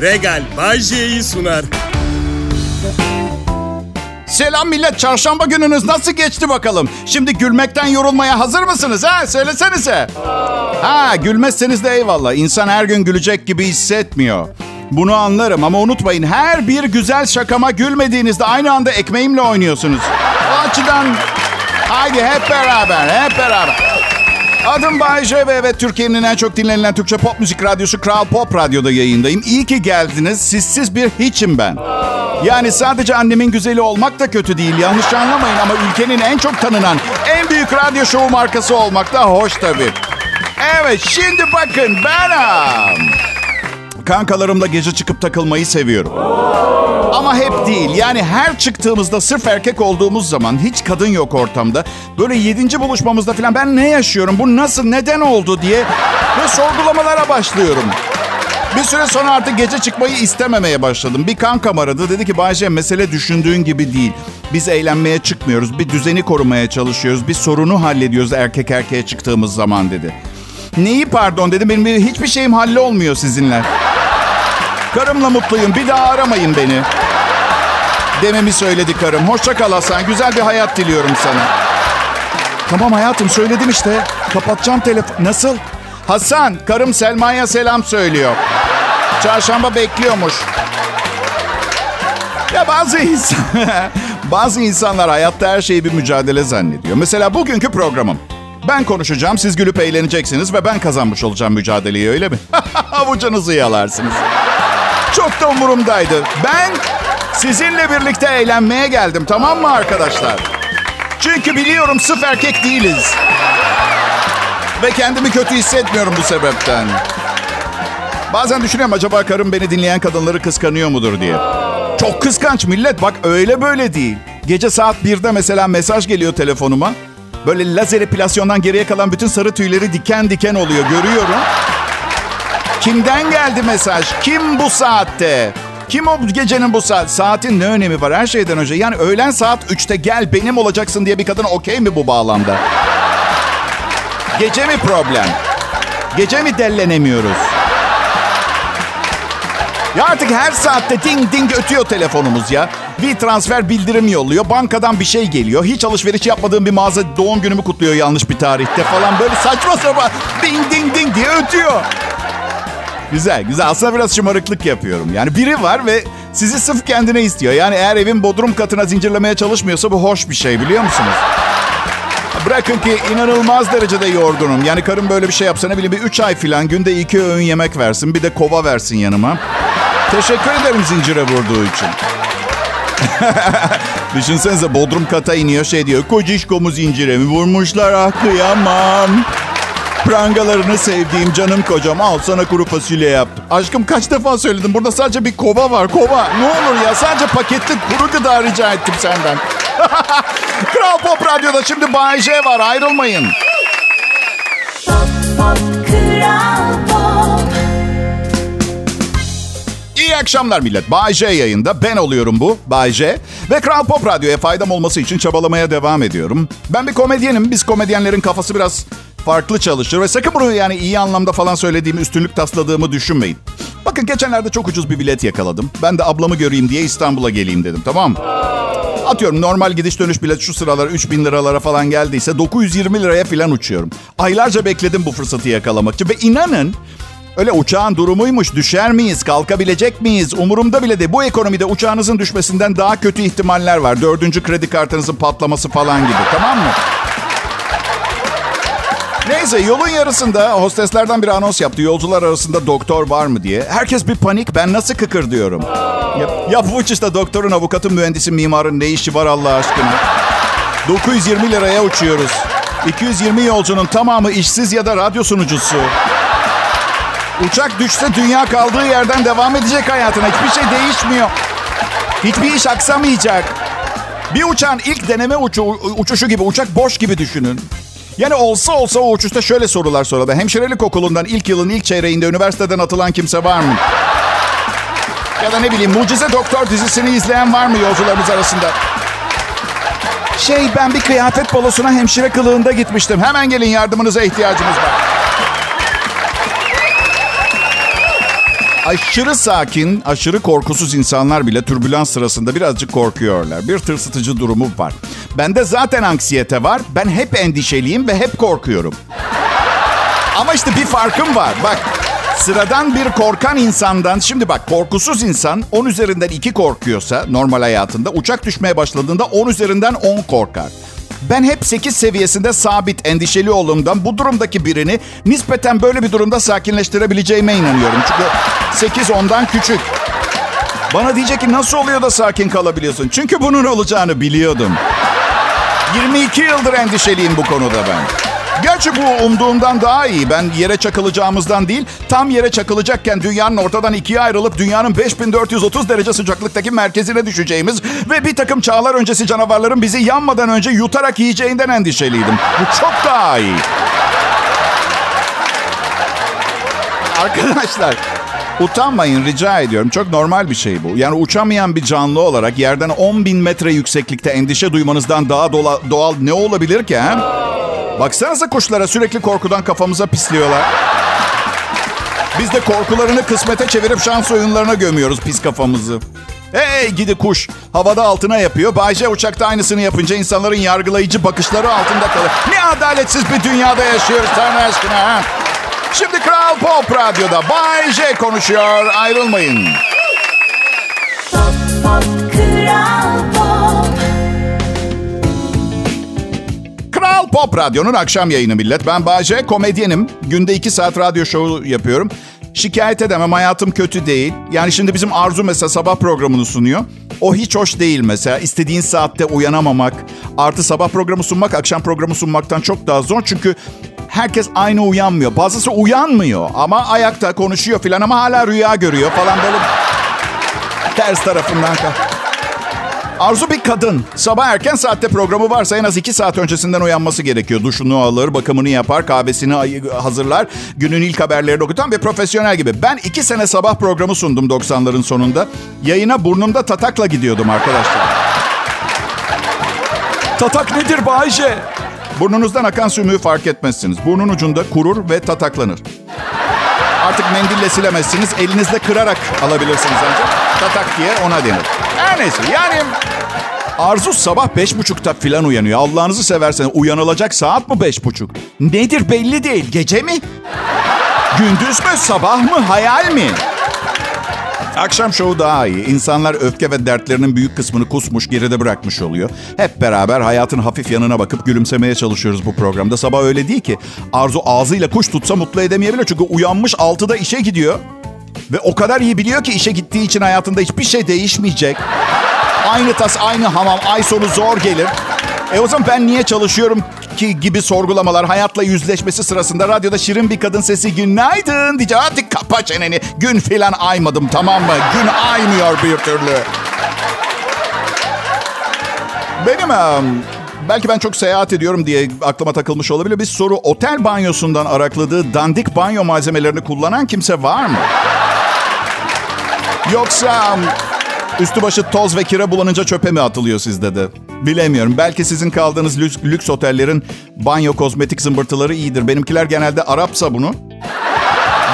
Regal Bajje'yi sunar. Selam millet. Çarşamba gününüz nasıl geçti bakalım? Şimdi gülmekten yorulmaya hazır mısınız ha? Söylesenize. Ha gülmezseniz de eyvallah. İnsan her gün gülecek gibi hissetmiyor. Bunu anlarım ama unutmayın her bir güzel şakama gülmediğinizde aynı anda ekmeğimle oynuyorsunuz. O açıdan haydi hep beraber, hep beraber. Adım Bay J ve Türkiye'nin en çok dinlenilen Türkçe pop müzik radyosu Kral Pop Radyo'da yayındayım. İyi ki geldiniz. Sizsiz bir hiçim ben. Yani sadece annemin güzeli olmak da kötü değil. Yanlış anlamayın ama ülkenin en çok tanınan, en büyük radyo şovu markası olmak da hoş tabii. Evet şimdi bakın benim. Kankalarımla gece çıkıp takılmayı seviyorum. Ama hep değil. Yani her çıktığımızda sırf erkek olduğumuz zaman hiç kadın yok ortamda. Böyle yedinci buluşmamızda falan ben ne yaşıyorum, bu nasıl, neden oldu diye ve sorgulamalara başlıyorum. Bir süre sonra artık gece çıkmayı istememeye başladım. Bir kankam aradı. Dedi ki Bayce mesele düşündüğün gibi değil. Biz eğlenmeye çıkmıyoruz. Bir düzeni korumaya çalışıyoruz. Bir sorunu hallediyoruz erkek erkeğe çıktığımız zaman dedi. Neyi pardon dedim. Benim hiçbir şeyim hallolmuyor sizinle. Karımla mutluyum. Bir daha aramayın beni. Dememi söyledi karım. Hoşça kal Hasan. Güzel bir hayat diliyorum sana. Tamam hayatım söyledim işte. Kapatacağım telefon. Nasıl? Hasan, karım Selma'ya selam söylüyor. Çarşamba bekliyormuş. Ya bazı insan, bazı insanlar hayatta her şeyi bir mücadele zannediyor. Mesela bugünkü programım. Ben konuşacağım, siz gülüp eğleneceksiniz ve ben kazanmış olacağım mücadeleyi öyle mi? Avucunuzu yalarsınız. Çok da umurumdaydı. Ben sizinle birlikte eğlenmeye geldim tamam mı arkadaşlar? Çünkü biliyorum sıf erkek değiliz. Ve kendimi kötü hissetmiyorum bu sebepten. Bazen düşünüyorum acaba karım beni dinleyen kadınları kıskanıyor mudur diye. Çok kıskanç millet bak öyle böyle değil. Gece saat 1'de mesela mesaj geliyor telefonuma. Böyle lazer epilasyondan geriye kalan bütün sarı tüyleri diken diken oluyor görüyorum. Kimden geldi mesaj? Kim bu saatte? Kim o gecenin bu saat? Saatin ne önemi var her şeyden önce? Yani öğlen saat 3'te gel benim olacaksın diye bir kadın okey mi bu bağlamda? Gece mi problem? Gece mi dellenemiyoruz? Ya artık her saatte ding ding ötüyor telefonumuz ya. Bir transfer bildirim yolluyor. Bankadan bir şey geliyor. Hiç alışveriş yapmadığım bir mağaza doğum günümü kutluyor yanlış bir tarihte falan. Böyle saçma sapan ding ding ding diye ötüyor. Güzel güzel. Aslında biraz şımarıklık yapıyorum. Yani biri var ve sizi sırf kendine istiyor. Yani eğer evin bodrum katına zincirlemeye çalışmıyorsa bu hoş bir şey biliyor musunuz? Bırakın ki inanılmaz derecede yorgunum. Yani karım böyle bir şey yapsa ne bileyim bir üç ay falan günde iki öğün yemek versin. Bir de kova versin yanıma. Teşekkür ederim zincire vurduğu için. Düşünsenize bodrum kata iniyor şey diyor. Kocişkomu zincire mi vurmuşlar ah kıyamam. Prangalarını sevdiğim canım kocam al sana kuru fasulye yaptım. Aşkım kaç defa söyledim burada sadece bir kova var kova. Ne olur ya sadece paketli kuru gıda rica ettim senden. Kral Pop Radyo'da şimdi Bay J var ayrılmayın. Pop, pop, Pop. İyi akşamlar millet. Bay J yayında. Ben oluyorum bu. Bay J. Ve Kral Pop Radyo'ya faydam olması için çabalamaya devam ediyorum. Ben bir komedyenim. Biz komedyenlerin kafası biraz farklı çalışır. Ve sakın bunu yani iyi anlamda falan söylediğimi, üstünlük tasladığımı düşünmeyin. Bakın geçenlerde çok ucuz bir bilet yakaladım. Ben de ablamı göreyim diye İstanbul'a geleyim dedim tamam? Atıyorum normal gidiş dönüş bilet şu sıralar 3000 liralara falan geldiyse 920 liraya falan uçuyorum. Aylarca bekledim bu fırsatı yakalamak için ve inanın öyle uçağın durumuymuş düşer miyiz kalkabilecek miyiz umurumda bile değil. Bu ekonomide uçağınızın düşmesinden daha kötü ihtimaller var. Dördüncü kredi kartınızın patlaması falan gibi tamam mı? Neyse yolun yarısında hosteslerden bir anons yaptı. Yolcular arasında doktor var mı diye. Herkes bir panik. Ben nasıl kıkır diyorum. Ya, ya bu uçuşta doktorun, avukatın, mühendisin, mimarın ne işi var Allah aşkına? 920 liraya uçuyoruz. 220 yolcunun tamamı işsiz ya da radyo sunucusu. Uçak düşse dünya kaldığı yerden devam edecek hayatına. Hiçbir şey değişmiyor. Hiçbir iş aksamayacak. Bir uçağın ilk deneme uçu, uçuşu gibi, uçak boş gibi düşünün. Yani olsa olsa o uçuşta şöyle sorular sorulur. Hemşirelik okulundan ilk yılın ilk çeyreğinde üniversiteden atılan kimse var mı? Ya da ne bileyim Mucize Doktor dizisini izleyen var mı yolcularımız arasında? Şey ben bir kıyafet balosuna hemşire kılığında gitmiştim. Hemen gelin yardımınıza ihtiyacımız var. Aşırı sakin, aşırı korkusuz insanlar bile türbülans sırasında birazcık korkuyorlar. Bir tırsıtıcı durumu var. Bende zaten anksiyete var. Ben hep endişeliyim ve hep korkuyorum. Ama işte bir farkım var. Bak sıradan bir korkan insandan şimdi bak korkusuz insan 10 üzerinden 2 korkuyorsa normal hayatında uçak düşmeye başladığında 10 üzerinden 10 korkar. Ben hep 8 seviyesinde sabit endişeli olduğumdan bu durumdaki birini nispeten böyle bir durumda sakinleştirebileceğime inanıyorum. Çünkü 8 ondan küçük. Bana diyecek ki nasıl oluyor da sakin kalabiliyorsun? Çünkü bunun olacağını biliyordum. 22 yıldır endişeliyim bu konuda ben. Gerçi bu umduğumdan daha iyi. Ben yere çakılacağımızdan değil, tam yere çakılacakken dünyanın ortadan ikiye ayrılıp dünyanın 5430 derece sıcaklıktaki merkezine düşeceğimiz ve bir takım çağlar öncesi canavarların bizi yanmadan önce yutarak yiyeceğinden endişeliydim. Bu çok daha iyi. Arkadaşlar utanmayın rica ediyorum. Çok normal bir şey bu. Yani uçamayan bir canlı olarak yerden 10 bin metre yükseklikte endişe duymanızdan daha doğal ne olabilir ki? He? Baksanıza kuşlara sürekli korkudan kafamıza pisliyorlar. Biz de korkularını kısmete çevirip şans oyunlarına gömüyoruz pis kafamızı. Hey gidi kuş. Havada altına yapıyor. Bayce uçakta aynısını yapınca insanların yargılayıcı bakışları altında kalır. Ne adaletsiz bir dünyada yaşıyoruz Tanrı aşkına. Ha? Şimdi Kral Pop Radyo'da Bay J konuşuyor. Ayrılmayın. Pop pop kral Pop Radyo'nun akşam yayını millet. Ben Bayce, komedyenim. Günde iki saat radyo şovu yapıyorum. Şikayet edemem, hayatım kötü değil. Yani şimdi bizim Arzu mesela sabah programını sunuyor. O hiç hoş değil mesela. İstediğin saatte uyanamamak, artı sabah programı sunmak, akşam programı sunmaktan çok daha zor. Çünkü herkes aynı uyanmıyor. Bazısı uyanmıyor ama ayakta konuşuyor filan ama hala rüya görüyor falan böyle ters tarafından kal. Arzu bir kadın. Sabah erken saatte programı varsa en az iki saat öncesinden uyanması gerekiyor. Duşunu alır, bakımını yapar, kahvesini hazırlar. Günün ilk haberlerini okutan bir profesyonel gibi. Ben iki sene sabah programı sundum 90'ların sonunda. Yayına burnumda tatakla gidiyordum arkadaşlar. Tatak nedir Bayce? Burnunuzdan akan sümüğü fark etmezsiniz. Burnun ucunda kurur ve tataklanır. Artık mendille silemezsiniz. Elinizle kırarak alabilirsiniz ancak. Tatak diye ona denir. Her neyse yani Arzu sabah beş buçukta filan uyanıyor. Allah'ınızı severseniz uyanılacak saat mi beş buçuk? Nedir belli değil. Gece mi? Gündüz mü? Sabah mı? Hayal mi? Akşam şovu daha iyi. İnsanlar öfke ve dertlerinin büyük kısmını kusmuş, geride bırakmış oluyor. Hep beraber hayatın hafif yanına bakıp gülümsemeye çalışıyoruz bu programda. Sabah öyle değil ki. Arzu ağzıyla kuş tutsa mutlu edemeyebilir. Çünkü uyanmış 6'da işe gidiyor. Ve o kadar iyi biliyor ki işe gittiği için hayatında hiçbir şey değişmeyecek. Aynı tas, aynı hamam, ay sonu zor gelir. E o zaman ben niye çalışıyorum ki gibi sorgulamalar hayatla yüzleşmesi sırasında radyoda şirin bir kadın sesi günaydın diyecek. Hadi kapa çeneni. Gün filan aymadım tamam mı? Gün aymıyor bir türlü. Benim belki ben çok seyahat ediyorum diye aklıma takılmış olabilir. Bir soru otel banyosundan arakladığı dandik banyo malzemelerini kullanan kimse var mı? Yoksa em, üstü başı toz ve kire bulanınca çöpe mi atılıyor sizde de? Bilemiyorum. Belki sizin kaldığınız lüks, lüks otellerin banyo kozmetik zımbırtıları iyidir. Benimkiler genelde Arap sabunu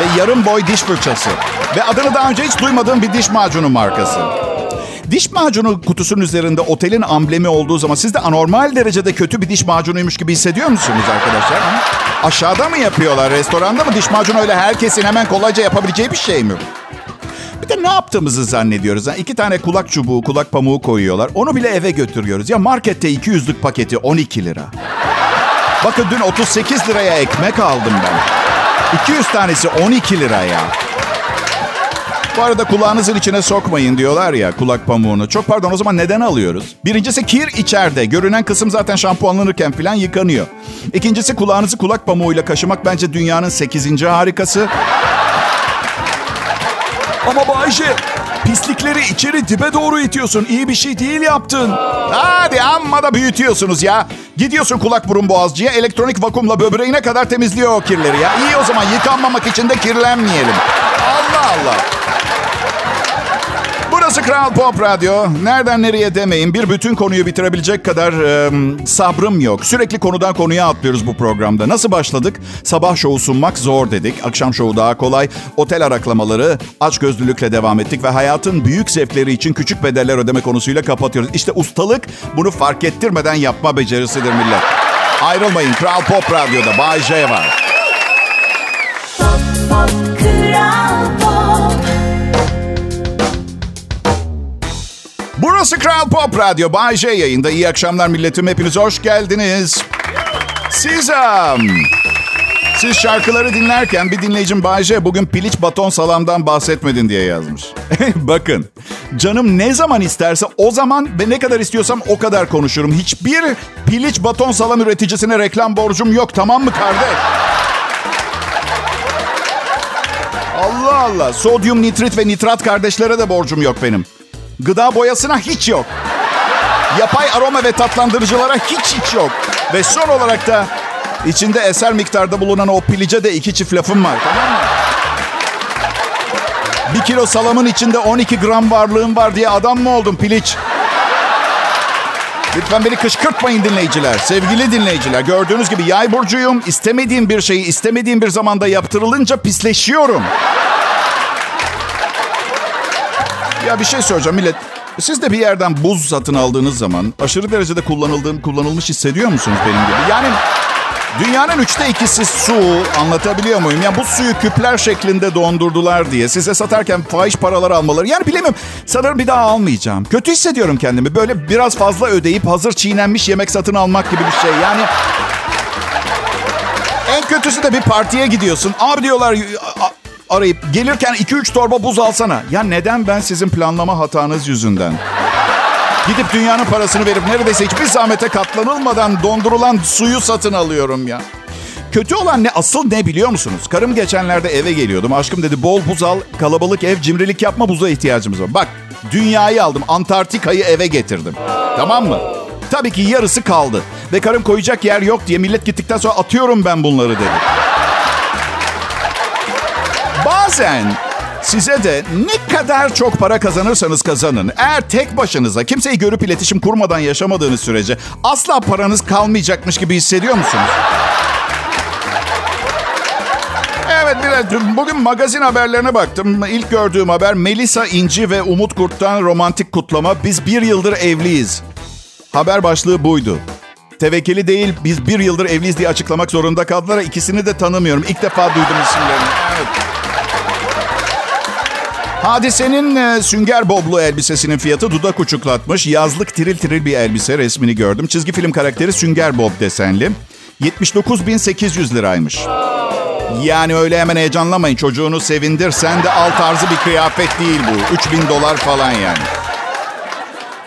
ve yarım boy diş fırçası. Ve adını daha önce hiç duymadığım bir diş macunu markası. Diş macunu kutusunun üzerinde otelin amblemi olduğu zaman siz de anormal derecede kötü bir diş macunuymuş gibi hissediyor musunuz arkadaşlar? Ha? Aşağıda mı yapıyorlar? Restoranda mı? Diş macunu öyle herkesin hemen kolayca yapabileceği bir şey mi? Bir de ne yaptığımızı zannediyoruz. Ha? İki tane kulak çubuğu, kulak pamuğu koyuyorlar. Onu bile eve götürüyoruz. Ya markette 200'lük paketi 12 lira. Bakın dün 38 liraya ekmek aldım ben. 200 tanesi 12 lira ya. Bu arada kulağınızın içine sokmayın diyorlar ya kulak pamuğunu. Çok pardon o zaman neden alıyoruz? Birincisi kir içeride. Görünen kısım zaten şampuanlanırken falan yıkanıyor. İkincisi kulağınızı kulak pamuğuyla kaşımak bence dünyanın 8. harikası. Ama Bayşe pislikleri içeri dibe doğru itiyorsun. İyi bir şey değil yaptın. Hadi amma da büyütüyorsunuz ya. Gidiyorsun kulak burun boğazcıya elektronik vakumla böbreğine kadar temizliyor o kirleri ya. İyi o zaman yıkanmamak için de kirlenmeyelim. Allah Allah. Kral Pop Radyo. Nereden nereye demeyin. Bir bütün konuyu bitirebilecek kadar e, sabrım yok. Sürekli konudan konuya atlıyoruz bu programda. Nasıl başladık? Sabah şovu sunmak zor dedik. Akşam şovu daha kolay. Otel araklamaları açgözlülükle devam ettik ve hayatın büyük zevkleri için küçük bedeller ödeme konusuyla kapatıyoruz. İşte ustalık bunu fark ettirmeden yapma becerisidir millet. Ayrılmayın. Kral Pop Radyo'da Bay J var. Pop pop kral Burası Kral Pop Radyo. Bay J yayında. İyi akşamlar milletim. Hepiniz hoş geldiniz. Siz, um, siz şarkıları dinlerken bir dinleyicim Bay J bugün piliç baton salamdan bahsetmedin diye yazmış. Bakın canım ne zaman isterse o zaman ve ne kadar istiyorsam o kadar konuşurum. Hiçbir piliç baton salam üreticisine reklam borcum yok tamam mı kardeş? Allah Allah. Sodyum nitrit ve nitrat kardeşlere de borcum yok benim. Gıda boyasına hiç yok. Yapay aroma ve tatlandırıcılara hiç hiç yok. Ve son olarak da içinde eser miktarda bulunan o pilice de iki çift lafım var. Tamam mı? Bir kilo salamın içinde 12 gram varlığım var diye adam mı oldum piliç? Lütfen beni kışkırtmayın dinleyiciler. Sevgili dinleyiciler gördüğünüz gibi yay burcuyum. İstemediğim bir şeyi istemediğim bir zamanda yaptırılınca pisleşiyorum. Ya bir şey soracağım millet. Siz de bir yerden buz satın aldığınız zaman aşırı derecede kullanıldığım, kullanılmış hissediyor musunuz benim gibi? Yani dünyanın üçte ikisi su anlatabiliyor muyum? Ya bu suyu küpler şeklinde dondurdular diye size satarken fahiş paralar almaları. Yani bilemiyorum sanırım bir daha almayacağım. Kötü hissediyorum kendimi. Böyle biraz fazla ödeyip hazır çiğnenmiş yemek satın almak gibi bir şey. Yani en kötüsü de bir partiye gidiyorsun. Abi diyorlar arayıp gelirken 2-3 torba buz alsana. Ya neden ben sizin planlama hatanız yüzünden? Gidip dünyanın parasını verip neredeyse hiçbir zahmete katlanılmadan dondurulan suyu satın alıyorum ya. Kötü olan ne asıl ne biliyor musunuz? Karım geçenlerde eve geliyordum. Aşkım dedi bol buz al, kalabalık ev, cimrilik yapma buza ihtiyacımız var. Bak dünyayı aldım, Antarktika'yı eve getirdim. Tamam mı? Tabii ki yarısı kaldı. Ve karım koyacak yer yok diye millet gittikten sonra atıyorum ben bunları dedi. Bazen size de ne kadar çok para kazanırsanız kazanın. Eğer tek başınıza kimseyi görüp iletişim kurmadan yaşamadığınız sürece asla paranız kalmayacakmış gibi hissediyor musunuz? Evet Bilal, bugün magazin haberlerine baktım. İlk gördüğüm haber Melisa İnci ve Umut Kurt'tan romantik kutlama. Biz bir yıldır evliyiz. Haber başlığı buydu. Tevekkeli değil, biz bir yıldır evliyiz diye açıklamak zorunda kaldılar. İkisini de tanımıyorum. İlk defa duydum isimlerini. Evet. Hadisenin e, sünger boblu elbisesinin fiyatı dudak uçuklatmış. Yazlık tiril tiril bir elbise resmini gördüm. Çizgi film karakteri sünger bob desenli. 79.800 liraymış. Yani öyle hemen heyecanlamayın. Çocuğunu sevindir. Sen de al tarzı bir kıyafet değil bu. 3000 dolar falan yani.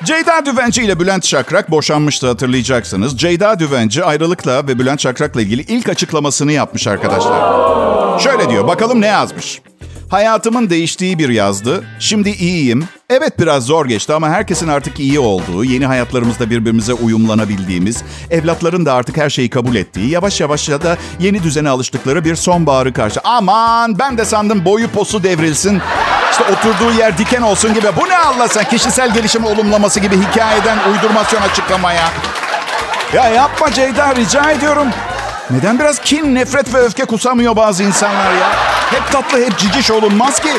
Ceyda Düvenci ile Bülent Şakrak boşanmıştı hatırlayacaksınız. Ceyda Düvenci ayrılıkla ve Bülent Şakrak'la ilgili ilk açıklamasını yapmış arkadaşlar. Şöyle diyor bakalım ne yazmış. Hayatımın değiştiği bir yazdı. Şimdi iyiyim. Evet biraz zor geçti ama herkesin artık iyi olduğu, yeni hayatlarımızda birbirimize uyumlanabildiğimiz, evlatların da artık her şeyi kabul ettiği, yavaş yavaş ya da yeni düzene alıştıkları bir sonbaharı karşı. Aman ben de sandım boyu posu devrilsin. İşte oturduğu yer diken olsun gibi. Bu ne Allah sen kişisel gelişim olumlaması gibi hikayeden uydurmasyon açıklamaya. Ya yapma Ceyda rica ediyorum. Neden biraz kin, nefret ve öfke kusamıyor bazı insanlar ya? Hep tatlı, hep ciciş olunmaz ki.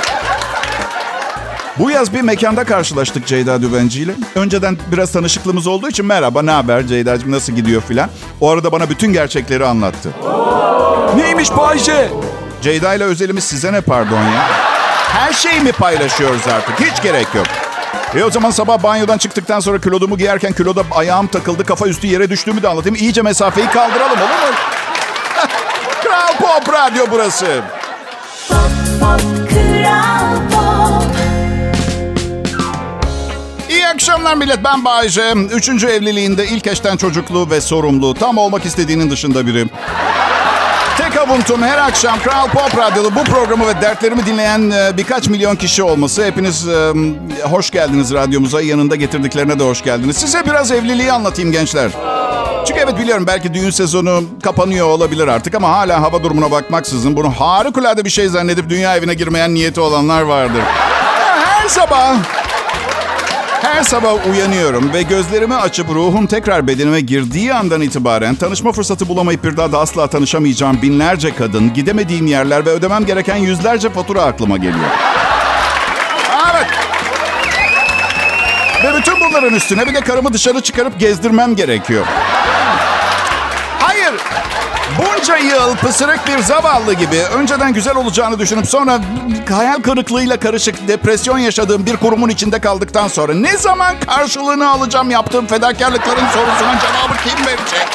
Bu yaz bir mekanda karşılaştık Ceyda Düvenci ile. Önceden biraz tanışıklığımız olduğu için merhaba, ne haber Ceyda'cığım nasıl gidiyor filan. O arada bana bütün gerçekleri anlattı. Neymiş Bayce? Ceyda ile özelimiz size ne pardon ya? Her şeyi mi paylaşıyoruz artık? Hiç gerek yok. E o zaman sabah banyodan çıktıktan sonra kilodumu giyerken kiloda ayağım takıldı, kafa üstü yere düştüğümü de anlatayım. İyice mesafeyi kaldıralım olur mu? Kral Pop Radyo burası. Pop pop kral pop İyi akşamlar millet ben Bayece. Üçüncü evliliğinde ilk eşten çocuklu ve sorumlu. Tam olmak istediğinin dışında biri. Tek avuntum her akşam Kral Pop Radyo'da bu programı ve dertlerimi dinleyen e, birkaç milyon kişi olması. Hepiniz e, hoş geldiniz radyomuza. Yanında getirdiklerine de hoş geldiniz. Size biraz evliliği anlatayım gençler. Çünkü evet biliyorum belki düğün sezonu kapanıyor olabilir artık ama hala hava durumuna bakmaksızın bunu harikulade bir şey zannedip dünya evine girmeyen niyeti olanlar vardır. Her sabah Her sabah uyanıyorum ve gözlerimi açıp ruhum tekrar bedenime girdiği andan itibaren tanışma fırsatı bulamayıp bir daha da asla tanışamayacağım binlerce kadın, gidemediğim yerler ve ödemem gereken yüzlerce fatura aklıma geliyor. Evet. Ve bütün bunların üstüne bir de karımı dışarı çıkarıp gezdirmem gerekiyor. Bunca yıl pısırık bir zavallı gibi önceden güzel olacağını düşünüp sonra hayal kırıklığıyla karışık depresyon yaşadığım bir kurumun içinde kaldıktan sonra ne zaman karşılığını alacağım yaptığım fedakarlıkların sorusunun cevabı kim verecek?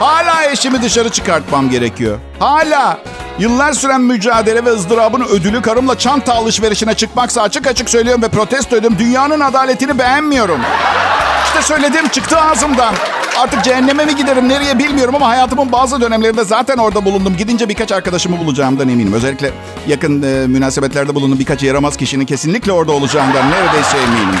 Hala eşimi dışarı çıkartmam gerekiyor. Hala. Yıllar süren mücadele ve ızdırabın ödülü karımla çanta alışverişine çıkmaksa açık açık söylüyorum ve protesto ediyorum. Dünyanın adaletini beğenmiyorum. İşte söylediğim çıktı ağzımdan. Artık cehenneme mi giderim nereye bilmiyorum ama hayatımın bazı dönemlerinde zaten orada bulundum. Gidince birkaç arkadaşımı bulacağımdan eminim. Özellikle yakın e, münasebetlerde bulunduğum birkaç yaramaz kişinin kesinlikle orada olacağından neredeyse eminim.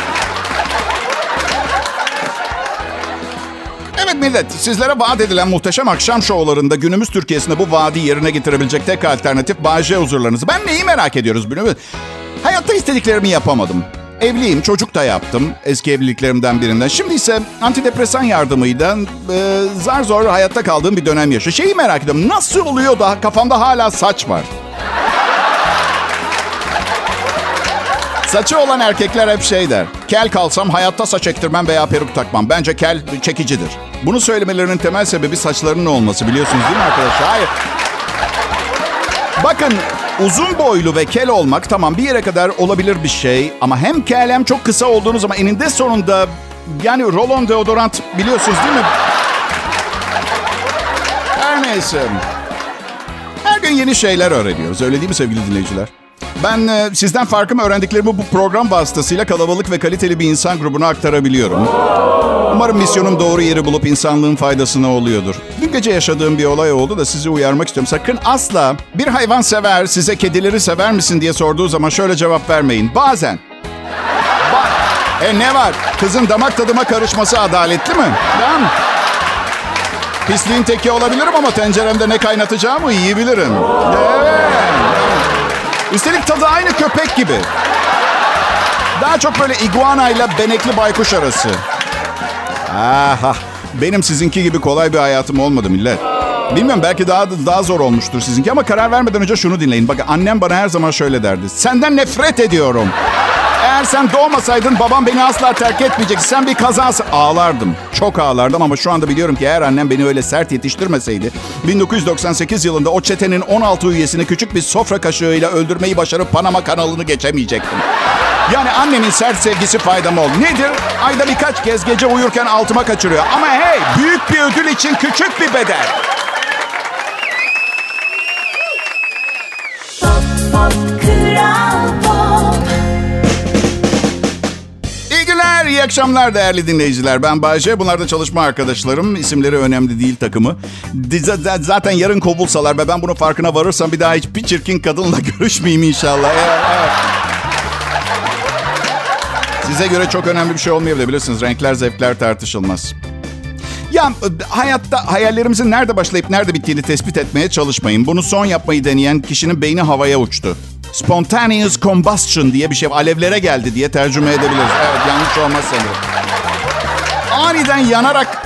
Evet millet, sizlere vaat edilen muhteşem akşam şovlarında günümüz Türkiye'sinde bu vaadi yerine getirebilecek tek alternatif Bağcay huzurlarınız. Ben neyi merak ediyoruz biliyor? Hayatta istediklerimi yapamadım. Evliyim, çocuk da yaptım eski evliliklerimden birinden. Şimdi ise antidepresan yardımıyla e, zar zor hayatta kaldığım bir dönem yaşıyor. Şeyi merak ediyorum, nasıl oluyor da kafamda hala saç var? Saçı olan erkekler hep şey der. Kel kalsam hayatta saç ektirmem veya peruk takmam. Bence kel çekicidir. Bunu söylemelerinin temel sebebi saçlarının olması biliyorsunuz değil mi arkadaşlar? Hayır. Bakın uzun boylu ve kel olmak tamam bir yere kadar olabilir bir şey. Ama hem kel hem çok kısa olduğunuz zaman eninde sonunda yani rolon deodorant biliyorsunuz değil mi? Her neyse. Her gün yeni şeyler öğreniyoruz. Öyle değil mi sevgili dinleyiciler? Ben e, sizden farkımı öğrendiklerimi bu program vasıtasıyla kalabalık ve kaliteli bir insan grubuna aktarabiliyorum. Umarım misyonum doğru yeri bulup insanlığın faydasına oluyordur. Dün gece yaşadığım bir olay oldu da sizi uyarmak istiyorum. Sakın asla bir hayvan sever, size kedileri sever misin diye sorduğu zaman şöyle cevap vermeyin. Bazen. Ba- e ne var? Kızın damak tadıma karışması adaletli mi? Mı? Pisliğin teki olabilirim ama tenceremde ne kaynatacağımı iyi bilirim. Evet. Üstelik tadı aynı köpek gibi. Daha çok böyle iguana ile benekli baykuş arası. Aha, benim sizinki gibi kolay bir hayatım olmadı millet. Bilmiyorum belki daha daha zor olmuştur sizinki ama karar vermeden önce şunu dinleyin. Bakın annem bana her zaman şöyle derdi. Senden nefret ediyorum. Eğer sen doğmasaydın babam beni asla terk etmeyecek. Sen bir kazası. Ağlardım. Çok ağlardım ama şu anda biliyorum ki eğer annem beni öyle sert yetiştirmeseydi... 1998 yılında o çetenin 16 üyesini küçük bir sofra kaşığıyla öldürmeyi başarıp Panama kanalını geçemeyecektim. Yani annemin sert sevgisi faydam oldu. Nedir? Ayda birkaç kez gece uyurken altıma kaçırıyor. Ama hey büyük bir ödül için küçük bir bedel. Pop pop kral pop İyi günler, iyi akşamlar değerli dinleyiciler. Ben Bayce. Bunlar da çalışma arkadaşlarım. İsimleri önemli değil takımı. Zaten yarın kovulsalar ve ben bunun farkına varırsam bir daha hiçbir çirkin kadınla görüşmeyeyim inşallah. Evet, evet. Size göre çok önemli bir şey olmayabilir bilirsiniz. Renkler, zevkler tartışılmaz. Ya hayatta hayallerimizin nerede başlayıp nerede bittiğini tespit etmeye çalışmayın. Bunu son yapmayı deneyen kişinin beyni havaya uçtu. Spontaneous combustion diye bir şey alevlere geldi diye tercüme edebiliriz. Evet yanlış olmaz sanırım. Aniden yanarak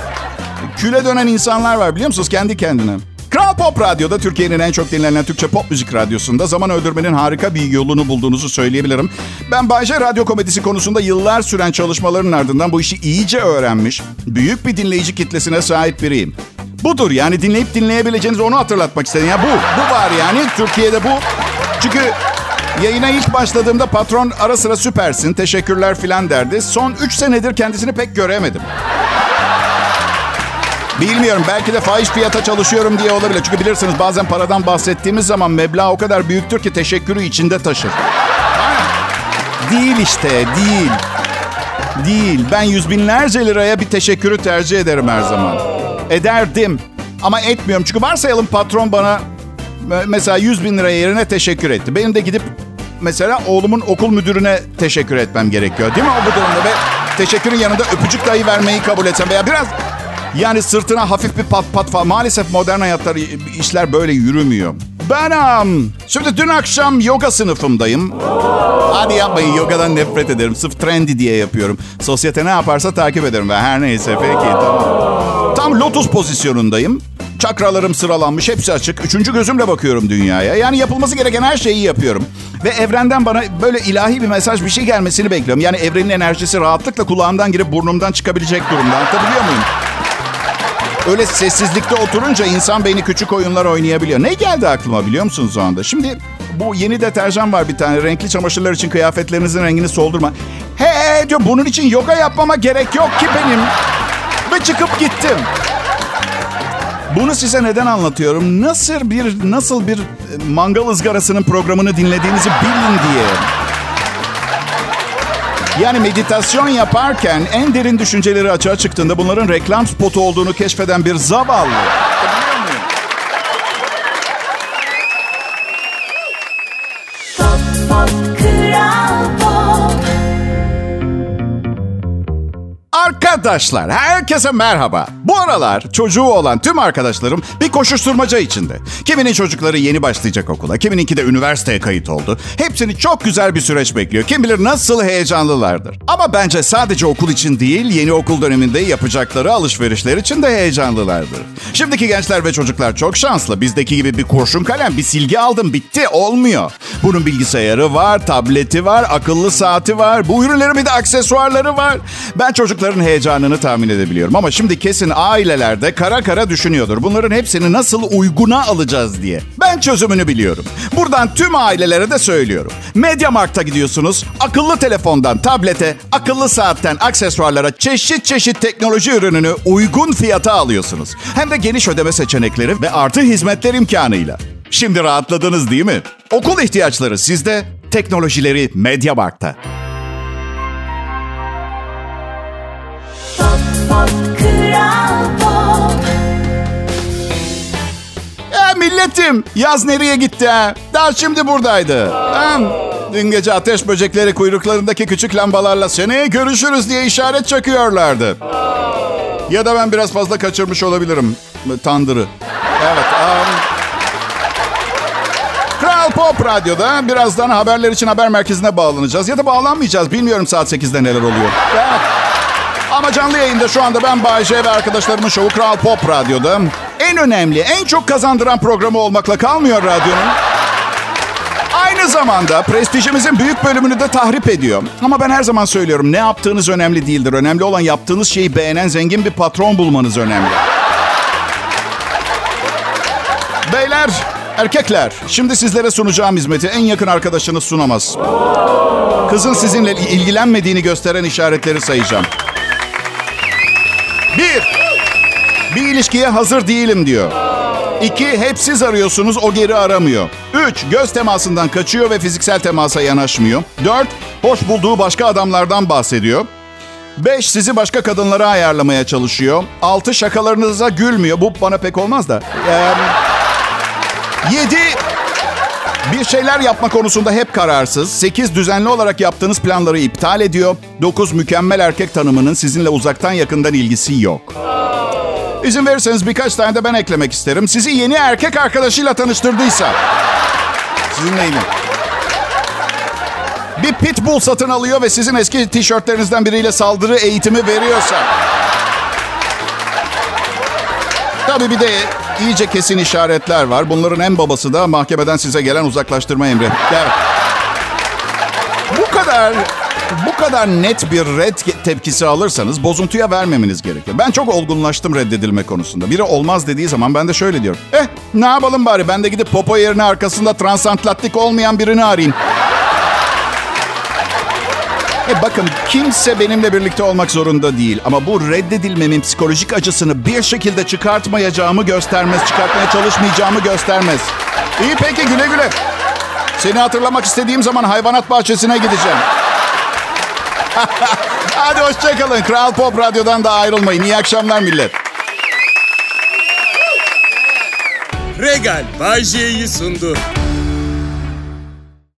küle dönen insanlar var biliyor musunuz kendi kendine? Kral Pop Radyo'da Türkiye'nin en çok dinlenen Türkçe pop müzik radyosunda zaman öldürmenin harika bir yolunu bulduğunuzu söyleyebilirim. Ben Bayce radyo komedisi konusunda yıllar süren çalışmaların ardından bu işi iyice öğrenmiş, büyük bir dinleyici kitlesine sahip biriyim. Budur yani dinleyip dinleyebileceğiniz onu hatırlatmak istedim. Ya bu, bu var yani Türkiye'de bu. Çünkü yayına ilk başladığımda patron ara sıra süpersin, teşekkürler filan derdi. Son 3 senedir kendisini pek göremedim. Bilmiyorum belki de fahiş fiyata çalışıyorum diye olabilir. Çünkü bilirsiniz bazen paradan bahsettiğimiz zaman meblağ o kadar büyüktür ki teşekkürü içinde taşır. Değil işte değil. Değil. Ben yüz binlerce liraya bir teşekkürü tercih ederim her zaman. Ederdim. Ama etmiyorum. Çünkü varsayalım patron bana me- mesela 100 bin lira yerine teşekkür etti. Benim de gidip mesela oğlumun okul müdürüne teşekkür etmem gerekiyor. Değil mi o bu durumda? Ve teşekkürün yanında öpücük dahi vermeyi kabul etsem veya biraz yani sırtına hafif bir pat pat falan. Maalesef modern hayatta işler böyle yürümüyor. Ben um, şimdi dün akşam yoga sınıfımdayım. Hadi yapmayın yogadan nefret ederim. Sırf trendy diye yapıyorum. Sosyete ne yaparsa takip ederim ve her neyse peki tamam. Tam lotus pozisyonundayım. Çakralarım sıralanmış, hepsi açık. Üçüncü gözümle bakıyorum dünyaya. Yani yapılması gereken her şeyi yapıyorum. Ve evrenden bana böyle ilahi bir mesaj, bir şey gelmesini bekliyorum. Yani evrenin enerjisi rahatlıkla kulağımdan girip burnumdan çıkabilecek durumda. Anlatabiliyor muyum? Öyle sessizlikte oturunca insan beyni küçük oyunlar oynayabiliyor. Ne geldi aklıma biliyor musunuz o anda? Şimdi bu yeni deterjan var bir tane. Renkli çamaşırlar için kıyafetlerinizin rengini soldurma. He diyor bunun için yoga yapmama gerek yok ki benim. Ve çıkıp gittim. Bunu size neden anlatıyorum? Nasıl bir nasıl bir e, mangal ızgarasının programını dinlediğinizi bilin diye. Yani meditasyon yaparken en derin düşünceleri açığa çıktığında bunların reklam spotu olduğunu keşfeden bir zavallı. Arkadaşlar, herkese merhaba. Bu aralar çocuğu olan tüm arkadaşlarım bir koşuşturmaca içinde. Kiminin çocukları yeni başlayacak okula, kimininki de üniversiteye kayıt oldu. Hepsini çok güzel bir süreç bekliyor. Kim bilir nasıl heyecanlılardır. Ama bence sadece okul için değil, yeni okul döneminde yapacakları alışverişler için de heyecanlılardır. Şimdiki gençler ve çocuklar çok şanslı. Bizdeki gibi bir kurşun kalem, bir silgi aldım, bitti, olmuyor. Bunun bilgisayarı var, tableti var, akıllı saati var. Bu ürünlerin bir de aksesuarları var. Ben çocukların heyecanını tahmin edebiliyorum. Ama şimdi kesin ailelerde kara kara düşünüyordur. Bunların hepsini nasıl uyguna alacağız diye. Ben çözümünü biliyorum. Buradan tüm ailelere de söylüyorum. Mediamarkt'a gidiyorsunuz. Akıllı telefondan tablete, akıllı saatten aksesuarlara çeşit çeşit teknoloji ürününü uygun fiyata alıyorsunuz. Hem de geniş ödeme seçenekleri ve artı hizmetler imkanıyla. Şimdi rahatladınız değil mi? Okul ihtiyaçları sizde, teknolojileri Mediamarkt'ta. Pop E milletim yaz nereye gitti ha? Daha şimdi buradaydı. Hem dün gece ateş böcekleri kuyruklarındaki küçük lambalarla seneye görüşürüz diye işaret çakıyorlardı. Ya da ben biraz fazla kaçırmış olabilirim. Tandırı. Evet. um, Kral Pop Radyo'da birazdan haberler için haber merkezine bağlanacağız. Ya da bağlanmayacağız. Bilmiyorum saat 8'de neler oluyor. Evet. Ama canlı yayında şu anda ben Bayece ve arkadaşlarımın şovu Kral Pop Radyo'da. En önemli, en çok kazandıran programı olmakla kalmıyor radyonun. Aynı zamanda prestijimizin büyük bölümünü de tahrip ediyor. Ama ben her zaman söylüyorum ne yaptığınız önemli değildir. Önemli olan yaptığınız şeyi beğenen zengin bir patron bulmanız önemli. Beyler, erkekler, şimdi sizlere sunacağım hizmeti en yakın arkadaşınız sunamaz. Kızın sizinle ilgilenmediğini gösteren işaretleri sayacağım. Bir, bir ilişkiye hazır değilim diyor. İki, hep siz arıyorsunuz, o geri aramıyor. Üç, göz temasından kaçıyor ve fiziksel temasa yanaşmıyor. Dört, hoş bulduğu başka adamlardan bahsediyor. Beş, sizi başka kadınlara ayarlamaya çalışıyor. Altı, şakalarınıza gülmüyor. Bu bana pek olmaz da. Ee, yedi, bir şeyler yapma konusunda hep kararsız. 8 düzenli olarak yaptığınız planları iptal ediyor. 9 mükemmel erkek tanımının sizinle uzaktan yakından ilgisi yok. İzin verirseniz birkaç tane de ben eklemek isterim. Sizi yeni erkek arkadaşıyla tanıştırdıysa. Sizinle ilgili. Bir pitbull satın alıyor ve sizin eski tişörtlerinizden biriyle saldırı eğitimi veriyorsa. Tabii bir de iyice kesin işaretler var. Bunların en babası da mahkemeden size gelen uzaklaştırma emri. Evet. Bu kadar bu kadar net bir red tepkisi alırsanız bozuntuya vermemeniz gerekiyor. Ben çok olgunlaştım reddedilme konusunda. Biri olmaz dediği zaman ben de şöyle diyorum. Eh ne yapalım bari ben de gidip popo yerine arkasında transatlantik olmayan birini arayayım. E bakın kimse benimle birlikte olmak zorunda değil. Ama bu reddedilmemin psikolojik acısını bir şekilde çıkartmayacağımı göstermez. Çıkartmaya çalışmayacağımı göstermez. İyi peki güle güle. Seni hatırlamak istediğim zaman hayvanat bahçesine gideceğim. Hadi hoşçakalın. Kral Pop Radyo'dan da ayrılmayın. İyi akşamlar millet. Regal Bay sundu.